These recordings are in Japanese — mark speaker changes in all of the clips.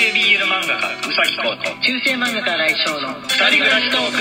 Speaker 1: 系 BL 漫画家うさぎこと
Speaker 2: 中世漫画家来翔の
Speaker 1: 二人暮らしトーク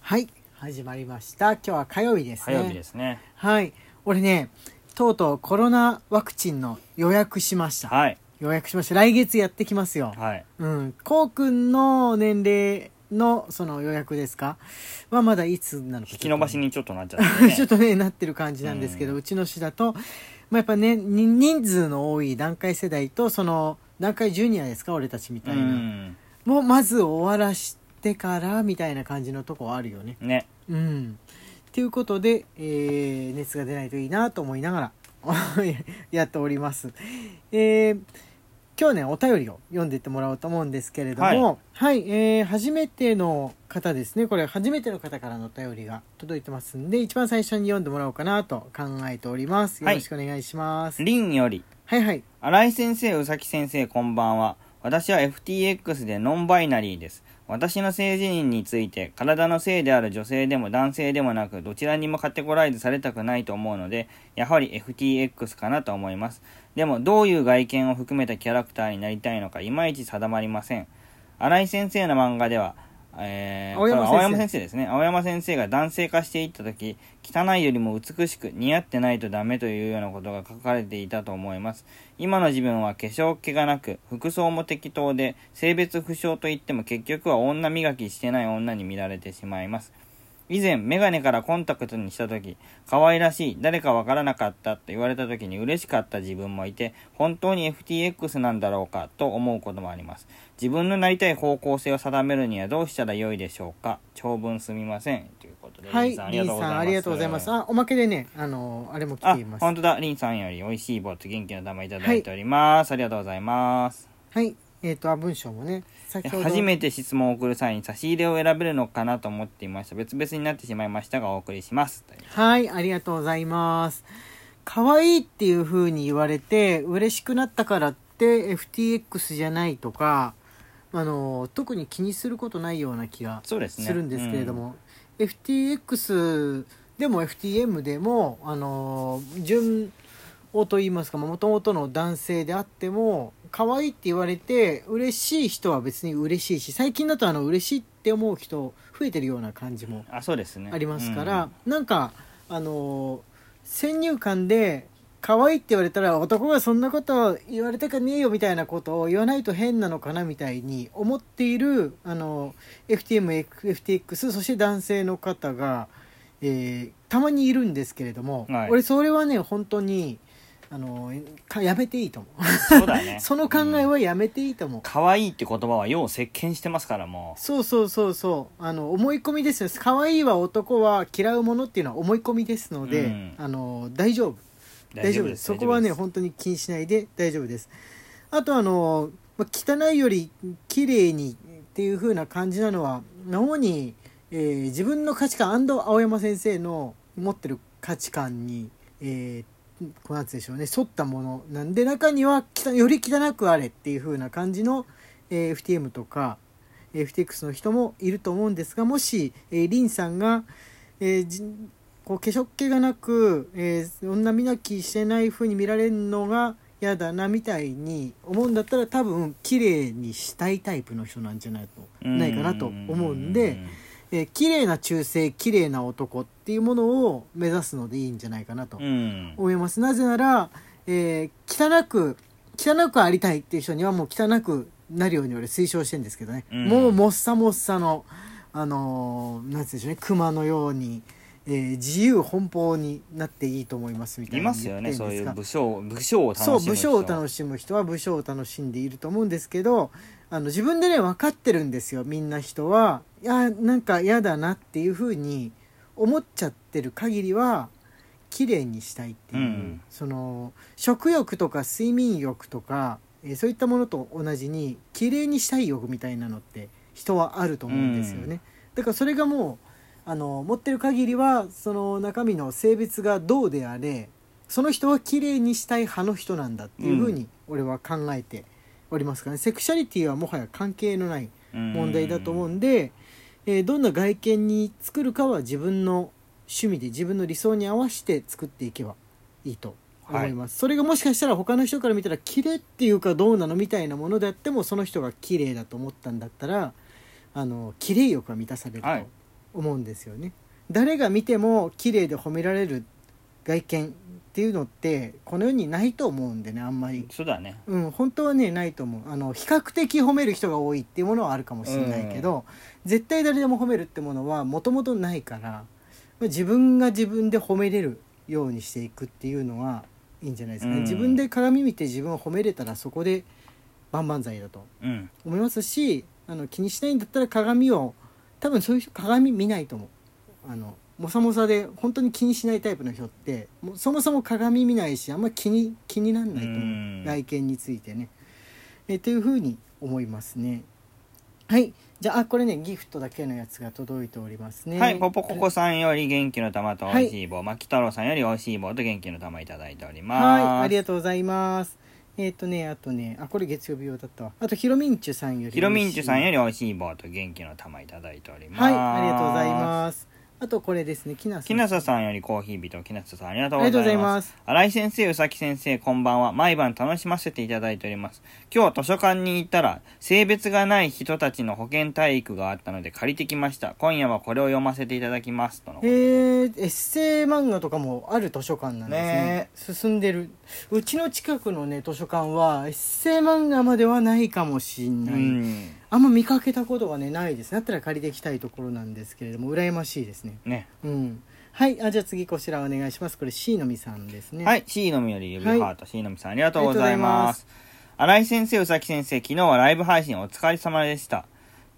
Speaker 2: はい始まりました。今日は火曜日ですね。
Speaker 3: 火曜日ですね。
Speaker 2: はい俺ねとうとうコロナワクチンの予約しました、
Speaker 3: はい。
Speaker 2: 予約しました。来月やってきますよ、
Speaker 3: はい。
Speaker 2: うん。こうくんの年齢のその予約ですか？はまだいつなのか
Speaker 3: 引き延ばしにちょっとなっちゃってね。
Speaker 2: ちょっとねなってる感じなんですけど、うちの市だと、まあ、やっぱねに人数の多い段階世代とその段階ジュニアですか俺たちみたいな、
Speaker 3: うん。
Speaker 2: もうまず終わらしてからみたいな感じのとこあるよね。
Speaker 3: ね。
Speaker 2: うん。ということで、えー熱が出ないといいなと思いながら やっております。えー今日ねお便りを読んでってもらおうと思うんですけれどもはい、えー初めての方ですね。これ初めての方からのお便りが届いてますんで一番最初に読んでもらおうかなと考えております。よろしくお願いします、
Speaker 3: リンより。
Speaker 2: はい、はい。
Speaker 3: 新井先生宇崎先生こんばんは。私は FTX でノンバイナリーです。私の性自認について体の性である女性でも男性でもなくどちらにもカテゴライズされたくないと思うのでやはり FTX かなと思いますでもどういう外見を含めたキャラクターになりたいのかいまいち定まりません。新井先生の漫画ではえー、
Speaker 2: 青山先生。
Speaker 3: 青山先生ですね青山先生が男性化していった時汚いよりも美しく似合ってないとダメというようなことが書かれていたと思います。今の自分は化粧気がなく服装も適当で性別不詳といっても結局は女磨きしてない女に見られてしまいます以前メガネからコンタクトにした時可愛らしい誰かわからなかったと言われた時に嬉しかった自分もいて本当に FTX なんだろうかと思うこともあります。自分のなりたい方向性を定めるにはどうしたらよいでしょうか？長文すみません。ということで、
Speaker 2: はい、
Speaker 3: リンさん
Speaker 2: リンさんありがとうございます。あ、おまけでね、あのあれも来
Speaker 3: あ
Speaker 2: ています。
Speaker 3: 本当だ。リンさんより美味しい棒と元気の玉いただいております、ありがとうございます。
Speaker 2: はい、えっ、と、あ、文章もね。
Speaker 3: 初めて質問を送る際に差し入れを選べるのかなと思っていました別々になってしまいましたがお送りします
Speaker 2: はい、ありがとうございます。可愛いっていう風に言われて、嬉しくなったからって FTX じゃないとか、あの、特に気にすることないような気が
Speaker 3: す
Speaker 2: るんですけれども、FTX でも FTM でも、あの、順をと言いますか、もともとの男性であっても、可愛いって言われて、嬉しい人は別に嬉しいし、最近だとあの、嬉しいって思う人増えてるような感じも
Speaker 3: あそうですね。
Speaker 2: ありますから、なんかあのー先入観で可愛いって言われたら男がそんなこと言われたかねえよみたいなことを言わないと変なのかなみたいに思っているあの FTM、FTX そして男性の方が、えーたまにいるんですけれども、
Speaker 3: はい。
Speaker 2: 俺それはね本当にあのやめていいと思う。
Speaker 3: そうだね。
Speaker 2: その考えはやめていいと思う。
Speaker 3: 可愛、いって言葉はよう席巻してますからもう。
Speaker 2: そうそうそうそう。あの思い込みですよ。可愛いは男は嫌うものっていうのは思い込みですので、
Speaker 3: うん、
Speaker 2: あの大丈夫。大丈夫ですそこはね本当に気にしないで大丈夫です。あとあの汚いより綺麗にっていう風な感じなのは主に、えー、自分の価値観青山先生の持ってる価値観にえー、っ9月でしょうね沿ったものなんで中にはより汚くあれっていう風な感じの、え FTM とか FTX の人もいると思うんですがもし、えリンさんが、えー、こう化粧気がなく、えー、女磨きしてない風に見られるのが嫌だなみたいに思うんだったら多分綺麗にしたいタイプの人なんじゃないとないかなと思うんで。えー綺麗な中性綺麗な男っていうものを目指すのでいいんじゃないかなと
Speaker 3: うん。
Speaker 2: 思います。なぜなら、えー汚く汚くありたいっていう人にはもう汚くなるように俺推奨してるんですけどね、
Speaker 3: うん。
Speaker 2: もうもっさもっさのあのーなんつうんでしょうね熊のように、えー自由奔放になっていいと思いますみたい
Speaker 3: い
Speaker 2: な
Speaker 3: ますよねそういう武将武将を楽し
Speaker 2: そう
Speaker 3: む人
Speaker 2: 武将を楽しむ人は武将を楽しんでいると思うんですけどあの自分でね分かってるんですよみんな人は。いやなんか嫌だなっていうふうに思っちゃってる限りは綺麗にしたいっていう、
Speaker 3: うん
Speaker 2: その食欲とか睡眠欲とか、えーそういったものと同じに綺麗にしたい欲みたいなのって人はあると思うんですよね、だからそれがもうあの持ってる限りはその中身の性別がどうであれその人は綺麗にしたい派の人なんだっていうふうに俺は考えておりますからね、セクシャリティはもはや関係のない問題だと思うんで、えーどんな外見に作るかは自分の趣味で自分の理想に合わせて作っていけばいいと思います、それがもしかしたら他の人から見たら綺麗っていうかどうなのみたいなものであってもその人が綺麗だと思ったんだったらあの綺麗欲が満たされると
Speaker 3: はい。
Speaker 2: 思うんですよね、誰が見ても綺麗で褒められる外見っていうのってこの世にないと思うんでねあんまり。
Speaker 3: そうだね。
Speaker 2: うん、本当はねないと思う。あの比較的褒める人が多いっていうものはあるかもしれないけど、絶対誰でも褒めるってものはもともとないからまあ自分が自分で褒めれるようにしていくっていうのはいいんじゃないですかね、
Speaker 3: うん。
Speaker 2: 自分で鏡見て自分を褒めれたらそこで万々歳だと
Speaker 3: うん。
Speaker 2: 思いますしあの気にしないんだったら鏡を多分そういう人鏡見ないと思う。あのもさもさで本当に気にしないタイプの人ってもうそもそも鏡見ないしあんま気に気になんないと思う。
Speaker 3: うん。
Speaker 2: 外見についてね。えというふうに思いますね。はい。じゃああこれねギフトだけのやつが届いておりますね。
Speaker 3: はい、ポポココさんより元気の玉と美味しい棒、牧太郎さんより美味しい棒と元気の玉いただいております。
Speaker 2: はい。ありがとうございます。えっ、とねあとねあこれ月曜日用だったわ。あとひろみんちゅさんより
Speaker 3: ひろみんちゅさんよ
Speaker 2: り
Speaker 3: り美味しい棒と元気の玉いただいております。
Speaker 2: はい。ありがとうございますあとこれですねきなさん
Speaker 3: きなささんよりコーヒー人、きなささんありがとうご
Speaker 2: ありがとうござい
Speaker 3: ま。
Speaker 2: ますす
Speaker 3: 新井先生、うさき先生、こんばんは。毎晩楽しませていただいております。今日図書館に行ったら、性別がない人たちの保健体育があったので借りてきました。今夜はこれを読ませていただきます。との
Speaker 2: えー、エッセイ漫画とかもある図書館なんですね
Speaker 3: ね
Speaker 2: 進んでるうちの近くのね図書館はエッセイ漫画まではないかもしんない、
Speaker 3: うん。
Speaker 2: あんま見かけたことがねないです。だったら借りていきたいところなんですけれども羨ましいですね。
Speaker 3: ね。
Speaker 2: うん。はい。あじゃあ次こちらお願いします。これ C のみさんですね。
Speaker 3: はい、C のみより指ハート、C のみさん
Speaker 2: ありがとうござい
Speaker 3: ま。
Speaker 2: ます。
Speaker 3: 新井先生、うさき先生、昨日はライブ配信お疲れ様でした。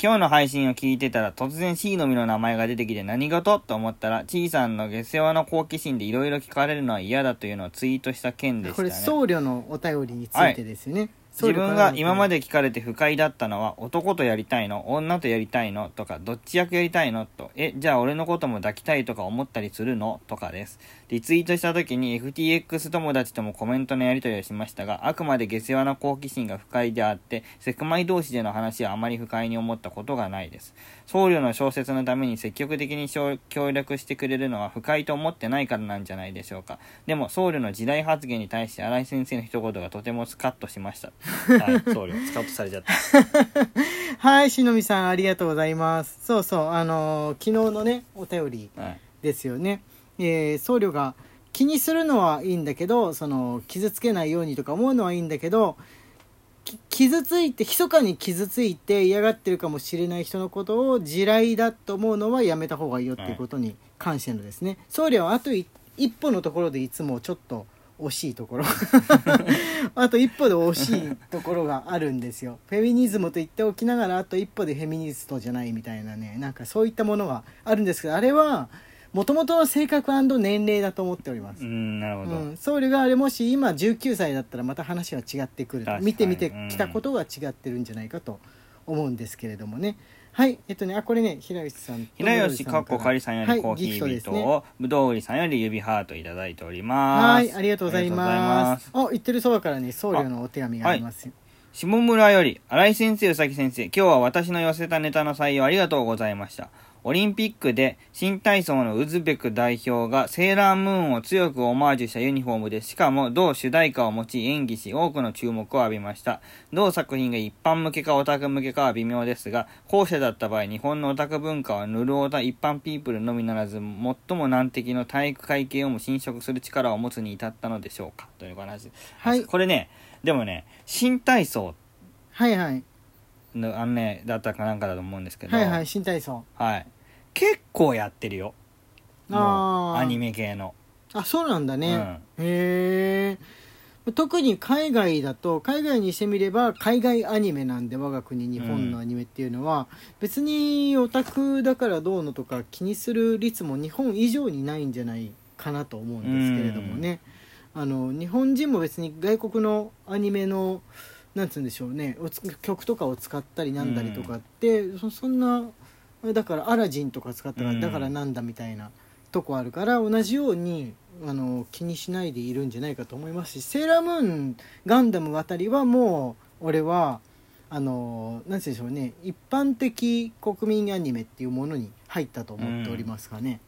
Speaker 3: 今日の配信を聞いてたら突然 C のみの名前が出てきて何事？と思ったら、ちいさんの下世話の好奇心でいろいろ聞かれるのは嫌だというのをツイートした件でしたね。
Speaker 2: これ僧侶のお便りについてですよね、
Speaker 3: 自分が今ま
Speaker 2: で
Speaker 3: で聞かれて不快だったのは男とやりたいの女とやりたいのとかどっち役やりたいのとえじゃあ俺のことも抱きたいとか思ったりするのとかですリツイートした時に FTX 友達ともコメントのやり取りをしましたがあくまで下世話な好奇心が不快であってセクマイ同士での話はあまり不快に思ったことがないです。僧侶の小説のために積極的に協力してくれるのは不快と思ってないからなんじゃないでしょうか。でも僧侶の時代発言に対して新井先生の一言がとてもスカッとしました。はい。僧侶スカッとされちゃった。
Speaker 2: はいしのみさんありがとうございます。そうそうあのー昨日のねお便り
Speaker 3: はい。
Speaker 2: ですよね、えー僧侶が気にするのはいいんだけどその傷つけないようにとか思うのはいいんだけど傷ついて密かに傷ついて嫌がってるかもしれない人のことを地雷だと思うのはやめた方がいいよっていうことに関してのですね、僧侶はあと一歩のところでいつもちょっと惜しいところ。あと一歩で惜しいところがあるんですよ。フェミニズムと言っておきながらあと一歩でフェミニストじゃないみたいなね。なんかそういったものがあるんですけどあれはもともとの性格年齢だと思っております。
Speaker 3: う、んなるほど、
Speaker 2: うん、僧侶があれもし今19歳だったらまた話は違ってくる見てみてきたことが違ってるんじゃないかと思うんですけれどもね。はい。えっとねあこれね平吉さんと
Speaker 3: 平吉かっこかりさんよりコーヒー人を、ぶどう売りさんより指ハートいただいております。
Speaker 2: はいありがとうございます。あ言ってるそばからね僧侶のお手紙があります。よ
Speaker 3: 下村より、新井先生、宇崎先生、今日は私の寄せたネタの採用ありがとうございました。オリンピックで新体操のウズベク代表がセーラームーンを強くオマージュしたユニフォームでしかも同主題歌を用い演技し多くの注目を浴びました。同作品が一般向けかオタク向けかは微妙ですが、後者だった場合日本のオタク文化はヌルオタ一般ピープルのみならず最も難敵の体育会系をも侵食する力を持つに至ったのでしょうか？という話。
Speaker 2: はい。
Speaker 3: これね、でもね、新体操。
Speaker 2: はいはい。
Speaker 3: のあのねだったかなんかだと思うんですけど、
Speaker 2: はいはい新体操。
Speaker 3: はい結構やってるよ。もう
Speaker 2: あー
Speaker 3: アニメ系の。
Speaker 2: あそうなんだね、へえ特に海外だと海外にしてみれば海外アニメなんで我が国日本のアニメっていうのは、別にオタクだからどうのとか気にする率も日本以上にないんじゃないかなと思うんですけれどもね、あの日本人も別に外国のアニメのなんつうんでしょうねおつ曲とかを使ったりなんだりとかって、そそんなだからアラジンとか使ったら
Speaker 3: うん。
Speaker 2: だからなんだみたいなとこあるから同じようにあの気にしないでいるんじゃないかと思いますしセーラームーンガンダムあたりはもう俺はあのなんて言うんでしょうね一般的国民アニメっていうものに入ったと思っておりますがね、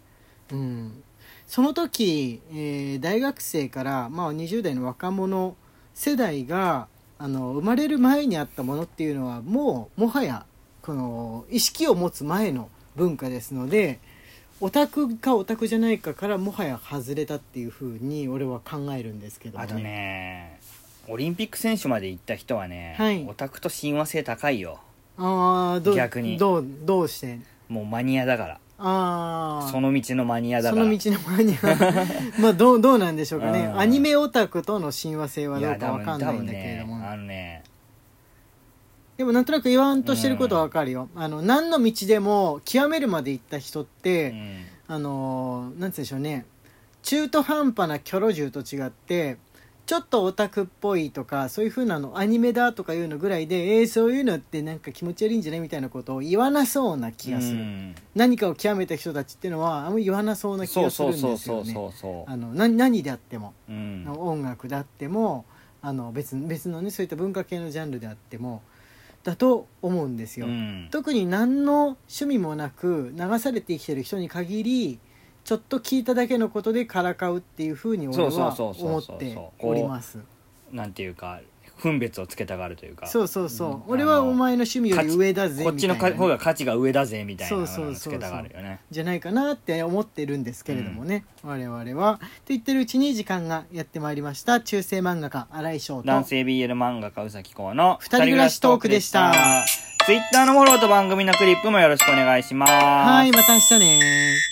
Speaker 2: うん。その時、えー大学生から、まあ、20代の若者世代があの生まれる前にあったものっていうのはもうもはやこの意識を持つ前の文化ですのでオタクかオタクじゃないかからもはや外れたっていうふうに俺は考えるんですけど
Speaker 3: あとねオリンピック選手まで行った人はね、
Speaker 2: はい。
Speaker 3: オタクと親和性高いよ。
Speaker 2: ああどう
Speaker 3: 逆に。
Speaker 2: どうどうして？
Speaker 3: もうマニアだから。
Speaker 2: ああ
Speaker 3: その道のマニアだから。
Speaker 2: その道の前にはまあどうどうなんでしょうかね。
Speaker 3: うん。
Speaker 2: アニメオタクとの親和性はいどうか
Speaker 3: 分
Speaker 2: わかんないんだけれども、
Speaker 3: ねあのね
Speaker 2: でもなんとなく言わんとしてることはわかるよ、あの何の道でも極めるまで行った人っ
Speaker 3: う
Speaker 2: て、
Speaker 3: ん。
Speaker 2: あのなんうんでしょうね。中途半端なキョロ銃と違ってちょっとオタクっぽいとかそういう風なのアニメだとかいうのぐらいでえー、そういうのってなんか気持ち悪いんじゃないみたいなことを言わなそうな気がする、
Speaker 3: うん。
Speaker 2: 何かを極めた人たちっていうのはあんまり言わなそうな気がする
Speaker 3: ん
Speaker 2: ですよね。何何であっても、
Speaker 3: ううん
Speaker 2: 音楽であってもあの別別のねそういった文化系のジャンルであってもだと思うんですよ、
Speaker 3: うん。
Speaker 2: 特に何の趣味もなく流されて生きてる人に限りちょっと聞いただけのことでからかうっていうふうに俺は思っております。
Speaker 3: なんていうか分別をつけたがるというか。
Speaker 2: そうそうそう、
Speaker 3: うん。
Speaker 2: 俺はお前の趣味より上だぜ
Speaker 3: こっちのか方が価値が上だぜみたいなのを
Speaker 2: そうそうそう。そう
Speaker 3: つけたがるよね。
Speaker 2: じゃないかなって思ってるんですけれどもね、我々は。と言ってるうちに時間がやってまいりました。中世漫画家新井翔と
Speaker 3: 男性 BL 漫画家宇崎公の
Speaker 2: 二人暮らしトークでした。
Speaker 3: ツイッターのフォローと番組のクリップもよろしくお願いします。
Speaker 2: はいまた明日ね